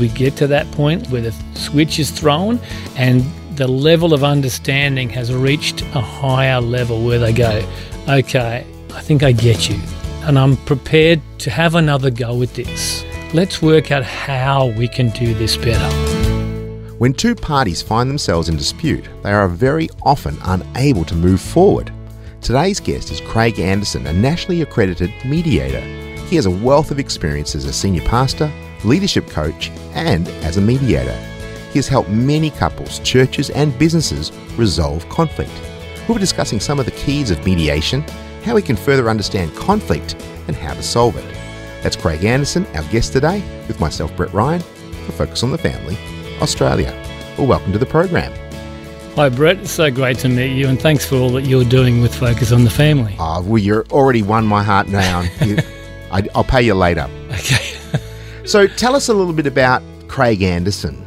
We get to that point where the switch is thrown and the level of understanding has reached a higher level where they go, okay, I think I get you. And I'm prepared to have another go with this. Let's work out how we can do this better. When two parties find themselves in dispute, they are very often unable to move forward. Today's guest is Craig Anderson, a nationally accredited mediator. He has a wealth of experience as a senior pastor, leadership coach, and as a mediator. He has helped many couples, churches, and businesses resolve conflict. We'll be discussing some of the keys of mediation, how we can further understand conflict, and how to solve it. That's Craig Anderson, our guest today, with myself, Brett Ryan, for Focus on the Family, Australia. Well, welcome to the program. Hi, Brett. It's so great to meet you, and thanks for all that you're doing with Focus on the Family. Ah, well, you're already won my heart now. I'll pay you later. Okay. So, tell us a little bit about Craig Anderson.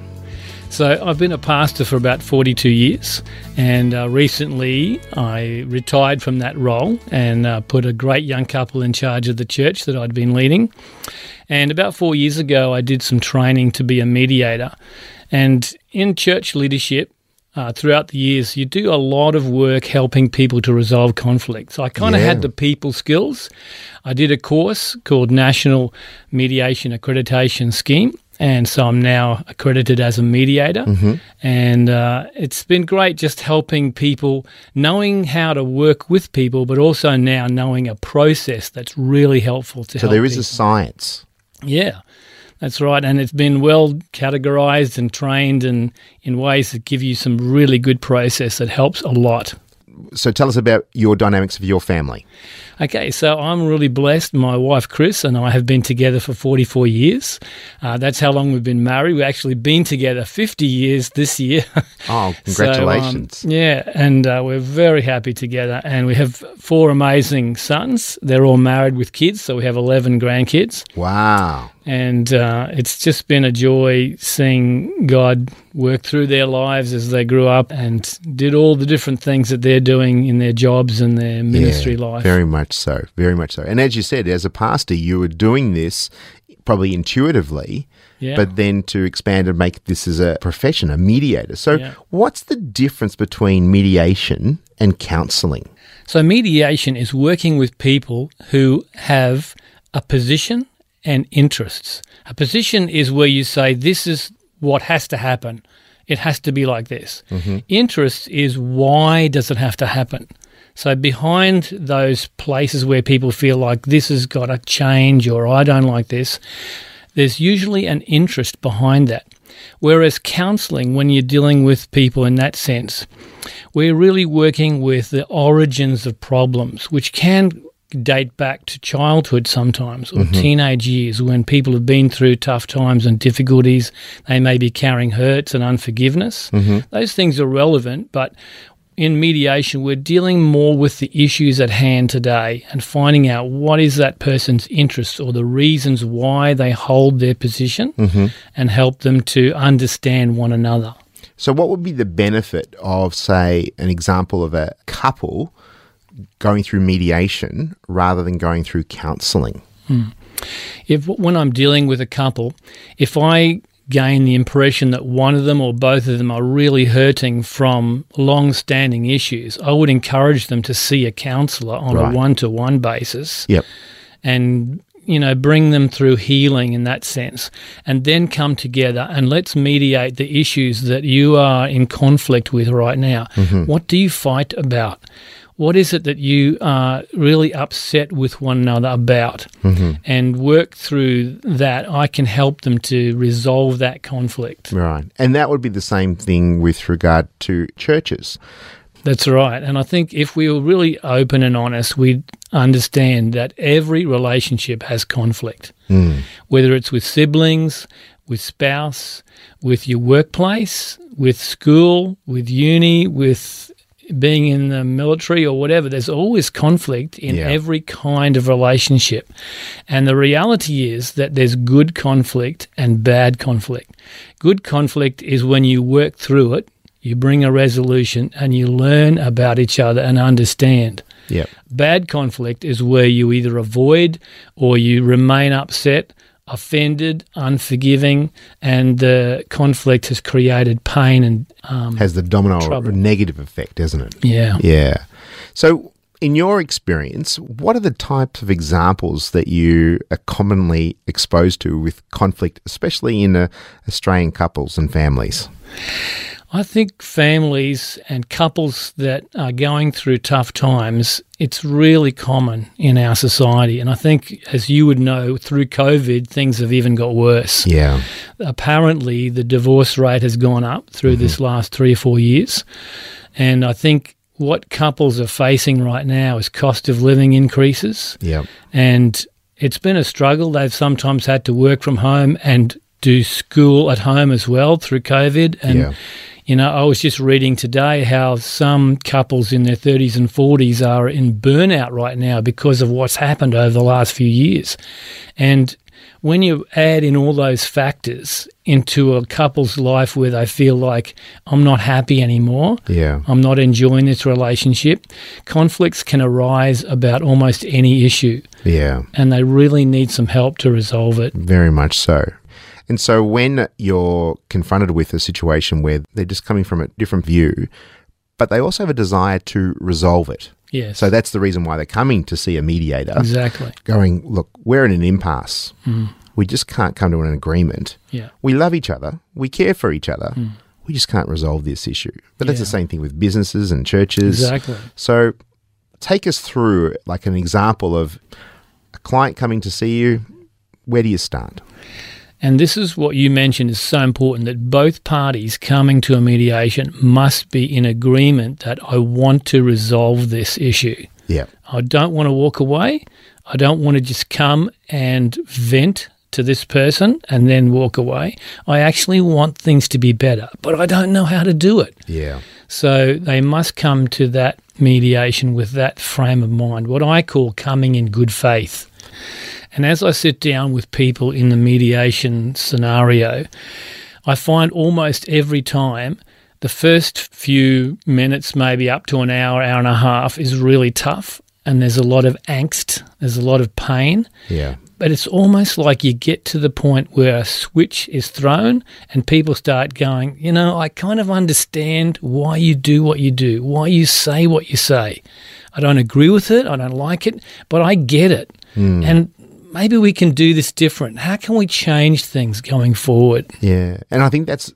So I've been a pastor for about 42 years, and uh, recently I retired from that role and uh, put a great young couple in charge of the church that I'd been leading. And about four years ago, I did some training to be a mediator. And in church leadership, uh, throughout the years, you do a lot of work helping people to resolve conflicts. So I kind of Yeah. had the people skills. I did a course called National Mediation Accreditation Scheme. And so I'm now accredited as a mediator. Mm-hmm. And uh, it's been great just helping people, knowing how to work with people, but also now knowing a process that's really helpful to help. So, there is a science. Yeah, that's right. And it's been well categorized and trained and in ways that give you some really good process that helps a lot. So, tell us about your dynamics of your family. Okay, so I'm really blessed. My wife Chris and I have been together for 44 years. Uh, that's how long we've been married. We've actually been together 50 years this year. Oh, So, um, congratulations. yeah, and uh, we're very happy together. And we have four amazing sons. They're all married with kids, so we have 11 grandkids. wow. And uh, it's just been a joy seeing God work through their lives as they grew up and did all the different things that they're doing in their jobs and their ministry Yeah, life. Very much so. Very much so. And as you said, as a pastor, you were doing this probably intuitively, yeah. but then to expand and make this as a profession, a mediator. So, Yeah. what's the difference between mediation and counseling? So, mediation is working with people who have a position and interests. A position is where you say, This is what has to happen. It has to be like this. Mm-hmm. Interests is why does it have to happen? So, behind those places where people feel like this has got to change or I don't like this, there's usually an interest behind that. Whereas counseling, when you're dealing with people in that sense, we're really working with the origins of problems, which can date back to childhood sometimes or mm-hmm. teenage years when people have been through tough times and difficulties. They may be carrying hurts and unforgiveness. Mm-hmm. Those things are relevant, but in mediation, we're dealing more with the issues at hand today and finding out what is that person's interest or the reasons why they hold their position mm-hmm. and help them to understand one another. So, what would be the benefit of, say, an example of a couple going through mediation rather than going through counseling? Hmm. if when I'm dealing with a couple, if I gain the impression that one of them or both of them are really hurting from long-standing issues, I would encourage them to see a counsellor on Right. a one-to-one basis Yep. and you know bring them through healing in that sense and then come together and let's mediate the issues that you are in conflict with right now mm-hmm. what do you fight about what is it that you are really upset with one another about? Mm-hmm. And work through that. I can help them to resolve that conflict. Right. And that would be the same thing with regard to churches. That's right. And I think if we were really open and honest, we'd understand that every relationship has conflict, whether it's with siblings, with spouse, with your workplace, with school, with uni, with being in the military or whatever. There's always conflict in Yeah. every kind of relationship. And the reality is that there's good conflict and bad conflict. Good conflict is when you work through it, you bring a resolution, and you learn about each other and understand. Yeah. Bad conflict is where you either avoid or you remain upset, offended, unforgiving, and the conflict has created pain and um, Has the domino Trouble. negative effect, doesn't it? yeah. Yeah. So, in your experience, what are the types of examples that you are commonly exposed to with conflict, especially in uh, Australian couples and families? I think families and couples that are going through tough times, it's really common in our society. And I think, as you would know, through COVID, things have even got worse. Yeah. apparently the divorce rate has gone up through mm-hmm. this last three or four years. And I think what couples are facing right now is cost of living increases. Yeah. And it's been a struggle. They've sometimes had to work from home and do school at home as well through COVID. And, Yeah. You know, I was just reading today how some couples in their 30s and 40s are in burnout right now because of what's happened over the last few years. And when you add in all those factors into a couple's life where they feel like I'm not happy anymore, Yeah. I'm not enjoying this relationship, conflicts can arise about almost any issue, Yeah. and they really need some help to resolve it. Very much so. And so when you're confronted with a situation where they're just coming from a different view, but they also have a desire to resolve it. Yes. So that's the reason why they're coming to see a mediator, exactly. going, look, we're in an impasse. Mm. We just can't come to an agreement. Yeah. We love each other. We care for each other. Mm. We just can't resolve this issue. But that's the same thing with businesses and churches. Exactly. So take us through like an example of a client coming to see you. Where do you start? And this is what you mentioned is so important that both parties coming to a mediation must be in agreement that I want to resolve this issue. Yeah. I don't want to walk away. I don't want to just come and vent to this person and then walk away. I actually want things to be better, but I don't know how to do it. Yeah. So they must come to that mediation with that frame of mind, what I call coming in good faith. And as I sit down with people in the mediation scenario, I find almost every time the first few minutes, maybe up to an hour, hour and a half, is really tough. And there's a lot of angst, there's a lot of pain. Yeah. But it's almost like you get to the point where a switch is thrown and people start going, you know, I kind of understand why you do what you do, why you say what you say. I don't agree with it, I don't like it, but I get it. Hmm. And maybe we can do this different. How can we change things going forward? Yeah. And I think that's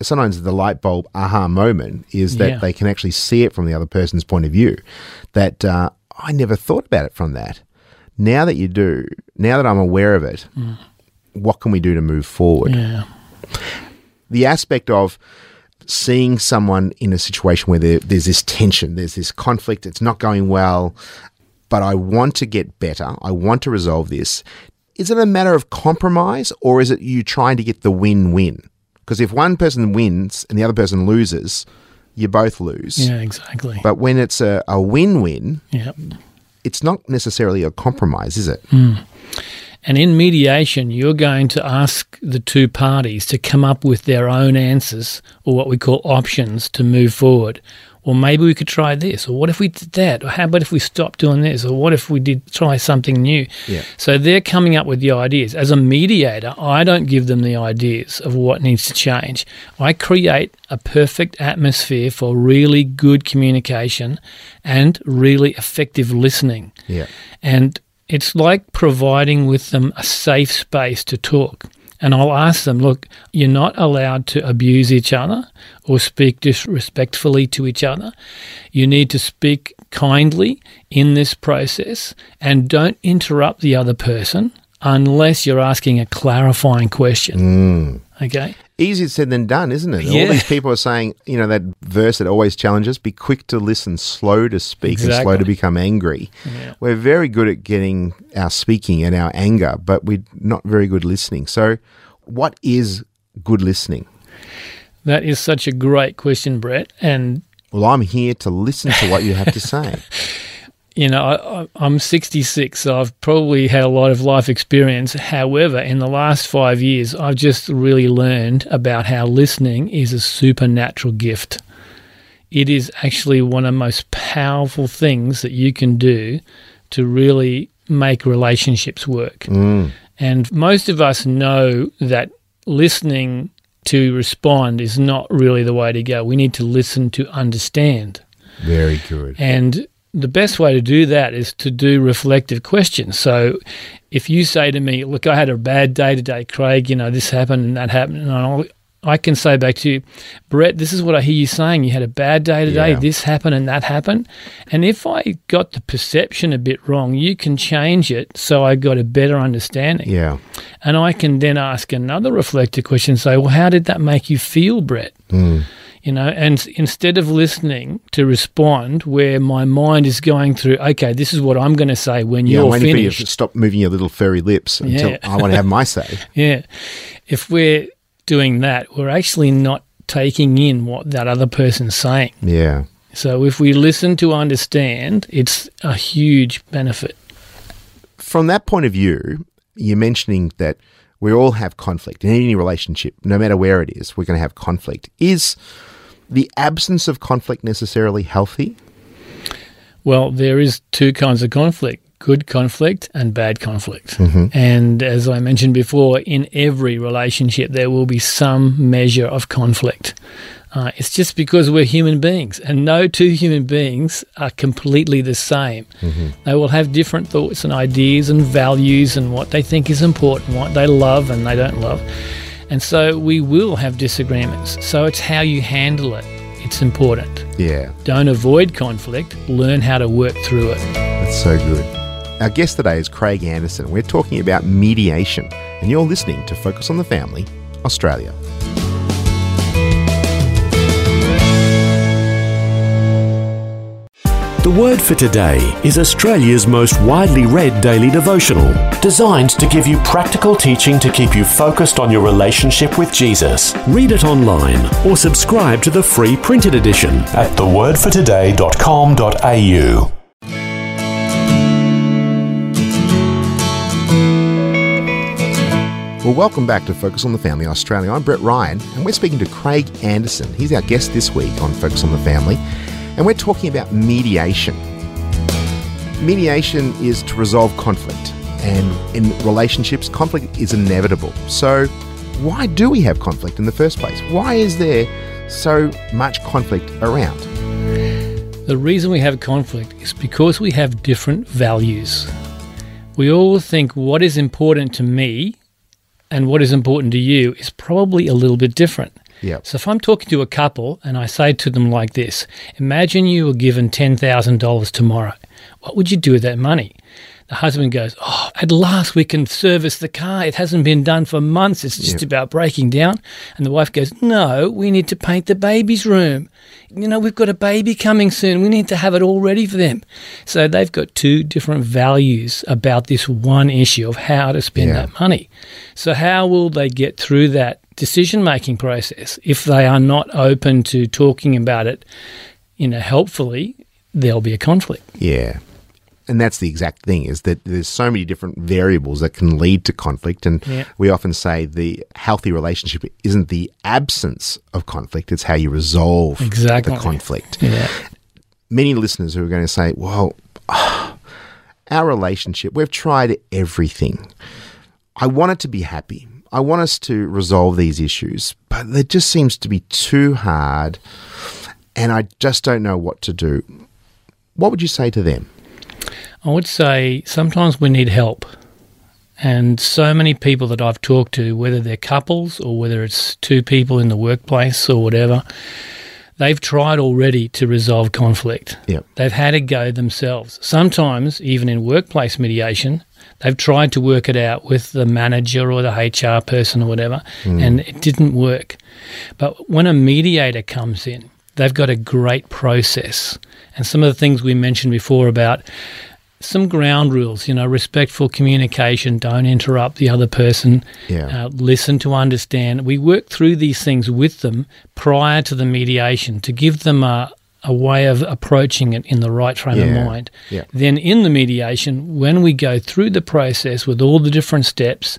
sometimes the light bulb aha moment is that Yeah. they can actually see it from the other person's point of view. That uh, I never thought about it from that. Now that you do, now that I'm aware of it, what can we do to move forward? Yeah. the aspect of seeing someone in a situation where there, there's this tension, there's this conflict, it's not going well, but I want to get better, I want to resolve this. Is it a matter of compromise or is it you trying to get the win win? Because if one person wins and the other person loses, you both lose. Yeah, exactly. But when it's a, a win win, Yeah. it's not necessarily a compromise, is it? Hmm. And in mediation, you're going to ask the two parties to come up with their own answers or what we call options to move forward. Or maybe we could try this, or what if we did that? Or how about if we stopped doing this? Or what if we did try something new? Yeah. So they're coming up with the ideas. As a mediator, I don't give them the ideas of what needs to change. I create a perfect atmosphere for really good communication and really effective listening. Yeah. And it's like providing with them a safe space to talk. And I'll ask them, look, you're not allowed to abuse each other or speak disrespectfully to each other. You need to speak kindly in this process and don't interrupt the other person unless you're asking a clarifying question. Mm. Okay? Easier said than done, isn't it? All these people are saying, you know, that verse that always challenges be quick to listen, slow to speak, and slow to become angry. Yeah. We're very good at getting our speaking and our anger, but we're not very good listening. So, what is good listening? That is such a great question, Brett. And Well, I'm here to listen to what you have to say. you know, I, I'm 66, so I've probably had a lot of life experience. However, in the last five years, I've just really learned about how listening is a supernatural gift. It is actually one of the most powerful things that you can do to really make relationships work. Mm. And most of us know that listening to respond is not really the way to go. We need to listen to understand. Very good. And the best way to do that is to do reflective questions. So if you say to me, Look, I had a bad day today, Craig, you know, this happened and that happened, and I'll, I can say back to you, Brett, this is what I hear you saying. You had a bad day today, Yeah. this happened and that happened. And if I got the perception a bit wrong, you can change it so I got a better understanding. Yeah. And I can then ask another reflective question say, well, how did that make you feel, Brett? Hmm. You know, and instead of listening to respond where my mind is going through, okay, this is what I'm going to say when Yeah, you're waiting for you finished. stop moving your little furry lips until Yeah. I want to have my say. Yeah. If we're doing that, we're actually not taking in what that other person's saying. Yeah. So if we listen to understand, it's a huge benefit. From that point of view, you're mentioning that we all have conflict in any relationship, no matter where it is, we're going to have conflict. Is the absence of conflict necessarily healthy? Well, there is two kinds of conflict good conflict and bad conflict. And as I mentioned before, in every relationship, there will be some measure of conflict. Uh, it's just because we're human beings, and no two human beings are completely the same. They will have different thoughts and ideas and values and what they think is important, what they love and they don't love. And so we will have disagreements. So it's how you handle it. It's important. Yeah, Don't avoid conflict, learn how to work through it. that's so good. Our guest today is Craig Anderson. We're talking about mediation, and you're listening to Focus on the Family, Australia. The Word for Today is Australia's most widely read daily devotional, designed to give you practical teaching to keep you focused on your relationship with Jesus. Read it online or subscribe to the free printed edition at thewordfortoday.com.au. Well, welcome back to Focus on the Family Australia. I'm Brett Ryan, and we're speaking to Craig Anderson. He's our guest this week on Focus on the Family, and we're talking about mediation. Mediation is to resolve conflict, and in relationships, conflict is inevitable. So, why do we have conflict in the first place? Why is there so much conflict around? The reason we have conflict is because we have different values. We all think what is important to me and what is important to you is probably a little bit different. Yeah. So if I'm talking to a couple and I say to them like this, imagine you were given $10,000 tomorrow. What would you do with that money? The husband goes, Oh, at last we can service the car. It hasn't been done for months. It's just Yeah. about breaking down. And the wife goes, No, we need to paint the baby's room. You know, we've got a baby coming soon. We need to have it all ready for them. So they've got two different values about this one issue of how to spend Yeah. that money. So, how will they get through that decision making process if they are not open to talking about it, you know, helpfully? There'll be a conflict. Yeah. And that's the exact thing is that there's so many different variables that can lead to conflict. And Yeah. we often say the healthy relationship isn't the absence of conflict, it's how you resolve Exactly. the conflict. Yeah. Many listeners who are going to say, well, our relationship, we've tried everything. I want it to be happy. I want us to resolve these issues, but it just seems to be too hard. And I just don't know what to do. What would you say to them? I would say sometimes we need help. And so many people that I've talked to, whether they're couples or whether it's two people in the workplace or whatever, they've tried already to resolve conflict. Yep. They've had a go themselves. Sometimes, even in workplace mediation, they've tried to work it out with the manager or the HR person or whatever, and it didn't work. But when a mediator comes in, they've got a great process. And some of the things we mentioned before about some ground rules, you know, respectful communication, don't interrupt the other person, Yeah. uh, listen to understand. We work through these things with them prior to the mediation to give them a, a way of approaching it in the right frame Yeah. of mind. Yeah. Then in the mediation, when we go through the process with all the different steps,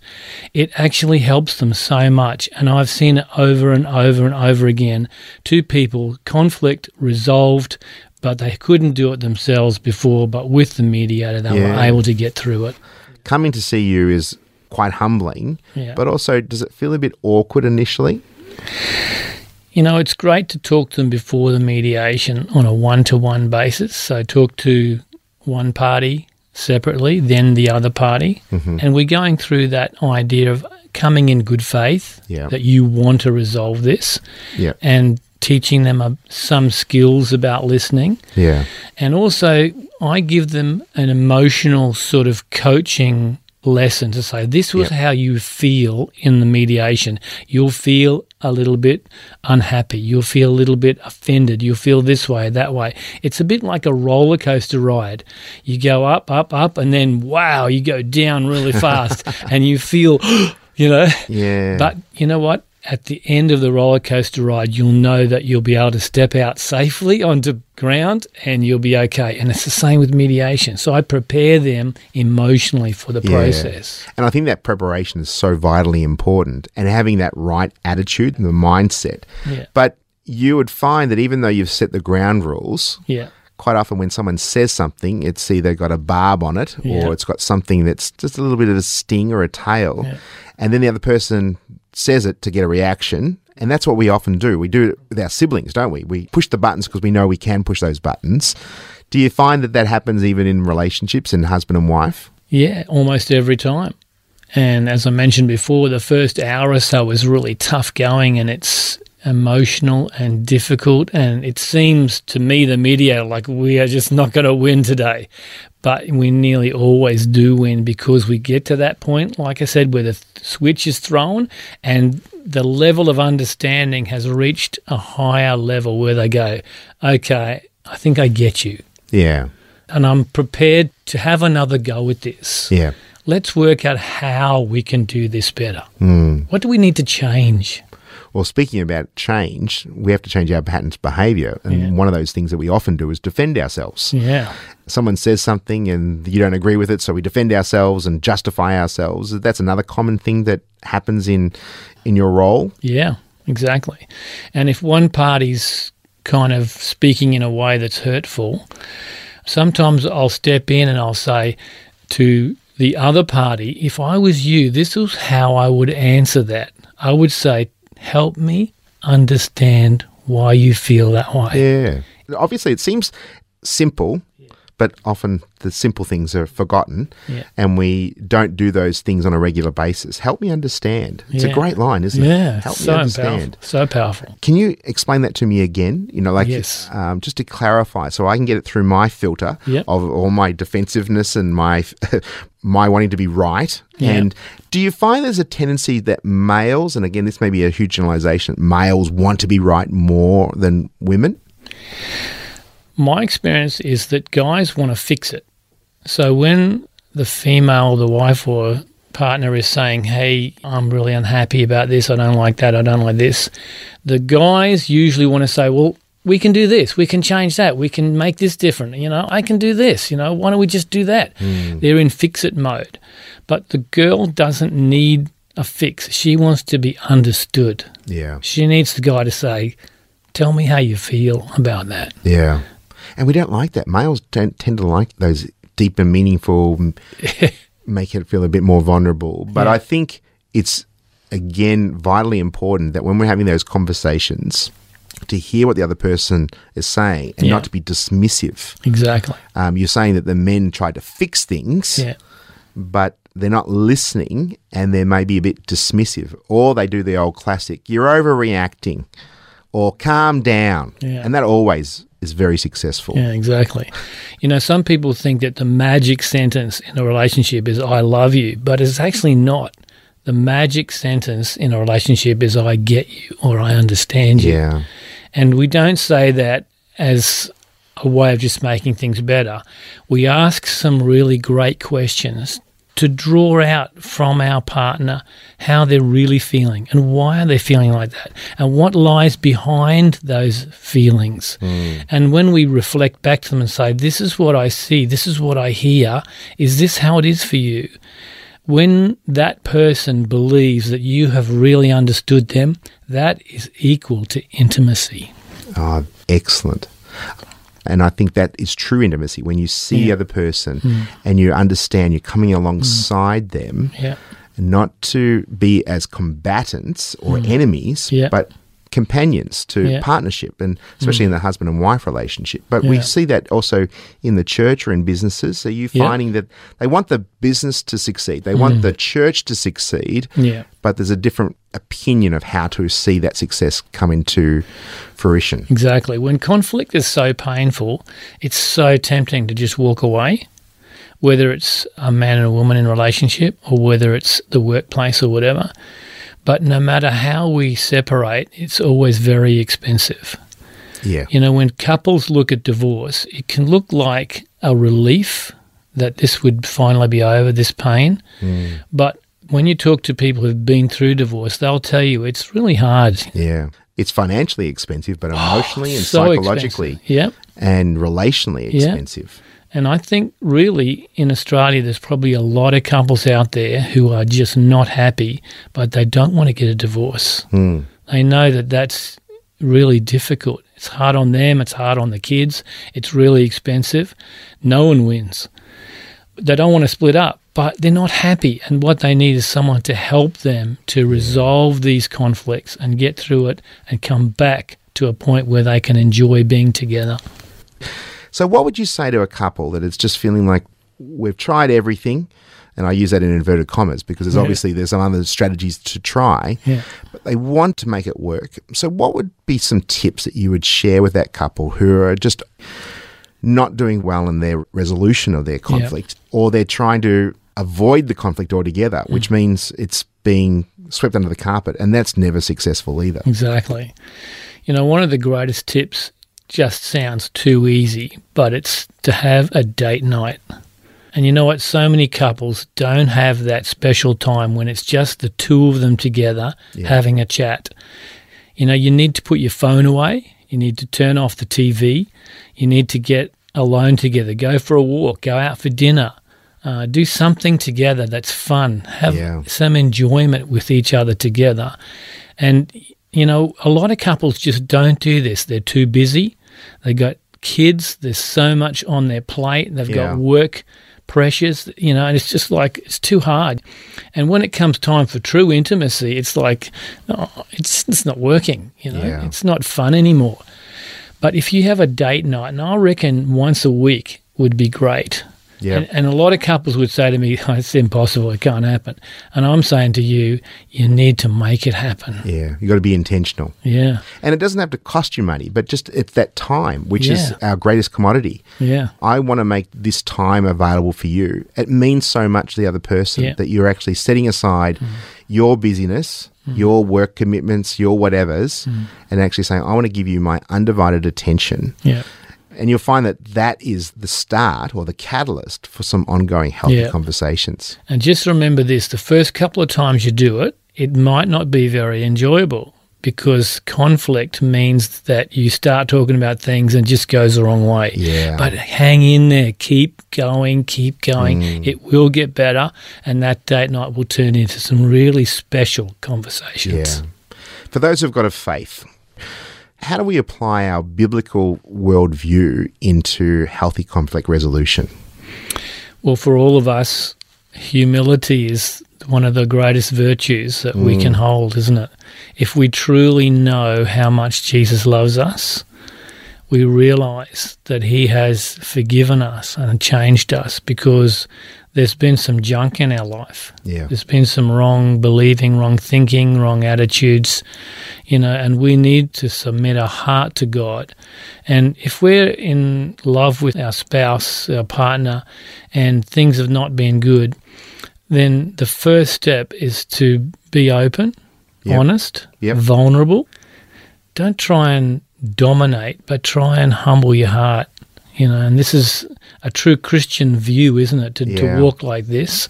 it actually helps them so much. And I've seen it over and over and over again. Two people, conflict resolved, but they couldn't do it themselves before, but with the mediator, they Yeah. were able to get through it. Coming to see you is quite humbling, but also does it feel a bit awkward initially? You know, it's great to talk to them before the mediation on a one to one basis. So, talk to one party separately, then the other party. Mm-hmm. And we're going through that idea of coming in good faith Yeah. that you want to resolve this Yeah. and teaching them uh, some skills about listening. Yeah. And also, I give them an emotional sort of coaching lesson to say, this was how you feel in the mediation. You'll feel a little bit unhappy. You'll feel a little bit offended. You'll feel this way, that way. It's a bit like a roller coaster ride. You go up, up, up, and then wow, you go down really fast and you feel, you know. Yeah. But you know what? At the end of the roller coaster ride, you'll know that you'll be able to step out safely onto ground and you'll be okay. And it's the same with mediation. So I prepare them emotionally for the Yeah. process. And I think that preparation is so vitally important and having that right attitude and the mindset. Yeah. But you would find that even though you've set the ground rules, Yeah. quite often when someone says something, it's either got a barb on it Yeah. or it's got something that's just a little bit of a sting or a tail. Yeah. And then the other person says it to get a reaction. And that's what we often do. We do it with our siblings, don't we? We push the buttons because we know we can push those buttons. Do you find that that happens even in relationships and husband and wife? Yeah, almost every time. And as I mentioned before, the first hour or so is really tough going and it's emotional and difficult. And it seems to me, the media, like we are just not going to win today. But we nearly always do win because we get to that point, like I said, where the switch is thrown and the level of understanding has reached a higher level where they go, okay, I think I get you. Yeah. And I'm prepared to have another go at this Yeah. let's work out how we can do this better. Hmm. What do we need to change? Well, speaking about change, we have to change our patterns of behavior. And Yeah. one of those things that we often do is defend ourselves. Yeah. Someone says something and you don't agree with it, so we defend ourselves and justify ourselves. That's another common thing that happens in in your role. Yeah, exactly. And if one party's kind of speaking in a way that's hurtful, sometimes I'll step in and I'll say to the other party, if I was you, this is how I would answer that. I would say, help me understand why you feel that way. Yeah. Obviously, it seems simple, but often the simple things are forgotten Yeah. and we don't do those things on a regular basis. Help me understand. It's a great line, isn't Yeah, it? Help so me understand. powerful. So powerful. Can you explain that to me again? You know, like Yes. um, just to clarify, so I can get it through my filter Yep. of all my defensiveness and my my wanting to be right. Yeah. And do you find there's a tendency that males, and again, this may be a huge generalization, males want to be right more than women? My experience is that guys want to fix it. So when the female, the wife or partner is saying, Hey, I'm really unhappy about this, I don't like that, I don't like this, the guys usually want to say, Well, we can do this, we can change that, we can make this different, you know, I can do this, you know, why don't we just do that? Hmm. They're in fix it mode. But the girl doesn't need a fix, she wants to be understood. Yeah. She needs the guy to say, Tell me how you feel about that. Yeah. And we don't like that. Males don't tend to like those deep and meaningful, make it feel a bit more vulnerable. But Yeah. I think it's, again, vitally important that when we're having those conversations, to hear what the other person is saying and Yeah. not to be dismissive. Exactly. Um, you're saying that the men try to fix things, Yeah. but they're not listening and they're maybe a bit dismissive. Or they do the old classic, you're overreacting. Or calm down. Yeah. And that always is very successful. Yeah, exactly. You know, some people think that the magic sentence in a relationship is I love you, but it's actually not. The magic sentence in a relationship is I get you or I understand you. Yeah. And we don't say that as a way of just making things better. We ask some really great questions to draw out from our partner how they're really feeling and why are they feeling like that and what lies behind those feelings. Hmm. And when we reflect back to them and say, This is what I see, this is what I hear, is this how it is for you? When that person believes that you have really understood them, that is equal to intimacy. Oh, excellent. And I think that is true intimacy. When you see the other person hmm. and you understand you're coming alongside hmm. them, Yeah. not to be as combatants or hmm. enemies, Yeah. but companions to Yeah. partnership, and especially in mm. the husband and wife relationship. But we see that also in the church or in businesses. Are you Yeah. finding that they want the business to succeed, they want mm. the church to succeed, Yeah. but there's a different opinion of how to see that success come into fruition? Exactly. When conflict is so painful, it's so tempting to just walk away, whether it's a man and a woman in relationship or whether it's the workplace or whatever. But no matter how we separate, it's always very expensive. Yeah. You know, when couples look at divorce, it can look like a relief that this would finally be over, this pain. Mm. But when you talk to people who've been through divorce, they'll tell you it's really hard. Yeah. It's financially expensive, but oh, emotionally and Oh, So psychologically expensive. Yep. and relationally expensive. And I think really in Australia, there's probably a lot of couples out there who are just not happy, but they don't want to get a divorce. Hmm. They know that that's really difficult. It's hard on them, it's hard on the kids, it's really expensive. No one wins. They don't want to split up, but they're not happy. And what they need is someone to help them to resolve these conflicts and get through it and come back to a point where they can enjoy being together. So, what would you say to a couple that is just feeling like we've tried everything? And I use that in inverted commas because there's Yeah. obviously there's some other strategies to try, Yeah. but they want to make it work. So, what would be some tips that you would share with that couple who are just not doing well in their resolution of their conflict, or they're trying to avoid the conflict altogether, Mm. which means it's being swept under the carpet, and that's never successful either. Exactly. You know, one of the greatest tips just sounds too easy, but it's to have a date night. And you know what? So many couples don't have that special time when it's just the two of them together having a chat. You know, you need to put your phone away, you need to turn off the TV, you need to get alone together, go for a walk, go out for dinner. Uh, do something together that's fun. Have Yeah. some enjoyment with each other together. And, you know, a lot of couples just don't do this. They're too busy. They got kids. There's so much on their plate. They've Yeah. got work pressures, you know, and it's just like, it's too hard. And when it comes time for true intimacy, it's like, oh, it's, it's not working, you know, Yeah. it's not fun anymore. But if you have a date night, and I reckon once a week would be great. Yeah. And, and a lot of couples would say to me, "Oh, it's impossible, it can't happen. And I'm saying to you, you need to make it happen. Yeah, you got to be intentional. Yeah, And it doesn't have to cost you money, but just it's that time, which is our greatest commodity. yeah, I want to make this time available for you. It means so much to the other person Yeah. that you're actually setting aside mm. your busyness, mm. your work commitments, your whatevers, mm. and actually saying, I want to give you my undivided attention. yeah. And you'll find that that is the start or the catalyst for some ongoing healthy Yeah. conversations. And just remember this the first couple of times you do it, it might not be very enjoyable because conflict means that you start talking about things and it just goes the wrong way. Yeah. But hang in there, keep going, keep going. Mm. It will get better, and that date night will turn into some really special conversations. Yeah. For those who've got a faith, how do we apply our biblical worldview into healthy conflict resolution? Well, for all of us, humility is one of the greatest virtues that we mm. can hold, isn't it? If we truly know how much Jesus loves us, we realize that He has forgiven us and changed us because there's been some junk in our life. Yeah. There's been some wrong believing, wrong thinking, wrong attitudes, you know, and we need to submit our heart to God. And if we're in love with our spouse, our partner, and things have not been good, then the first step is to be open, Yep. honest, Yep. vulnerable. Don't try and dominate, but try and humble your heart. You know, and this is a true Christian view, isn't it? To, Yeah. to walk like this.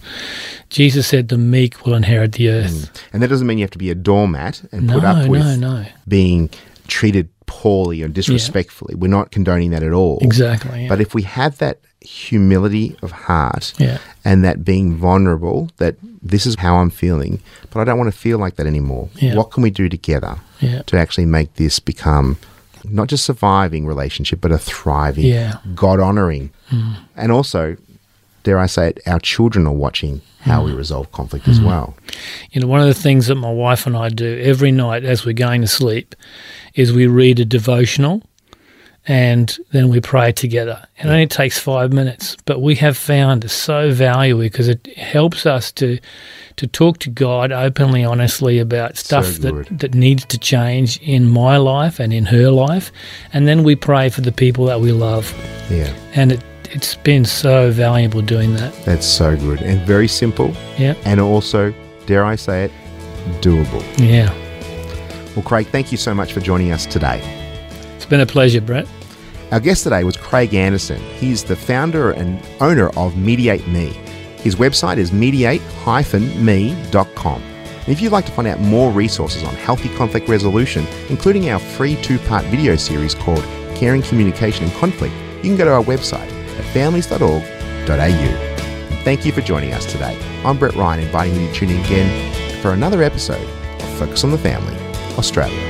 Jesus said, "The meek will inherit the earth." Mm. And that doesn't mean you have to be a doormat and No, put up with no, no. being treated poorly or disrespectfully. We're not condoning that at all. Exactly. Yeah. But if we have that humility of heart Yeah. and that being vulnerable, that this is how I'm feeling, but I don't want to feel like that anymore. Yeah. What can we do together Yeah. to actually make this become not just surviving relationship, but a thriving, Yeah. God honoring, hmm. and also, dare I say it, our children are watching how we hmm. resolve conflict as hmm. well. You know, one of the things that my wife and I do every night as we're going to sleep is we read a devotional and then we pray together. It only takes five minutes, but we have found it's so valuable because it helps us to to talk to God openly, honestly about stuff good. that, that needs to change in my life and in her life. And then we pray for the people that we love. Yeah, And it, it's been so valuable doing that. that's so good and very simple, Yeah. and also, dare I say it, doable. Yeah. Well, Craig, thank you so much for joining us today. Been a pleasure, Brett. Our guest today was Craig Anderson. He's the founder and owner of Mediate Me. His website is mediate-me.com. And if you'd like to find out more resources on healthy conflict resolution, including our free two-part video series called Caring Communication and Conflict, you can go to our website at families.org.au. And thank you for joining us today. I'm Brett Ryan, inviting you to tune in again for another episode of Focus on the Family, Australia.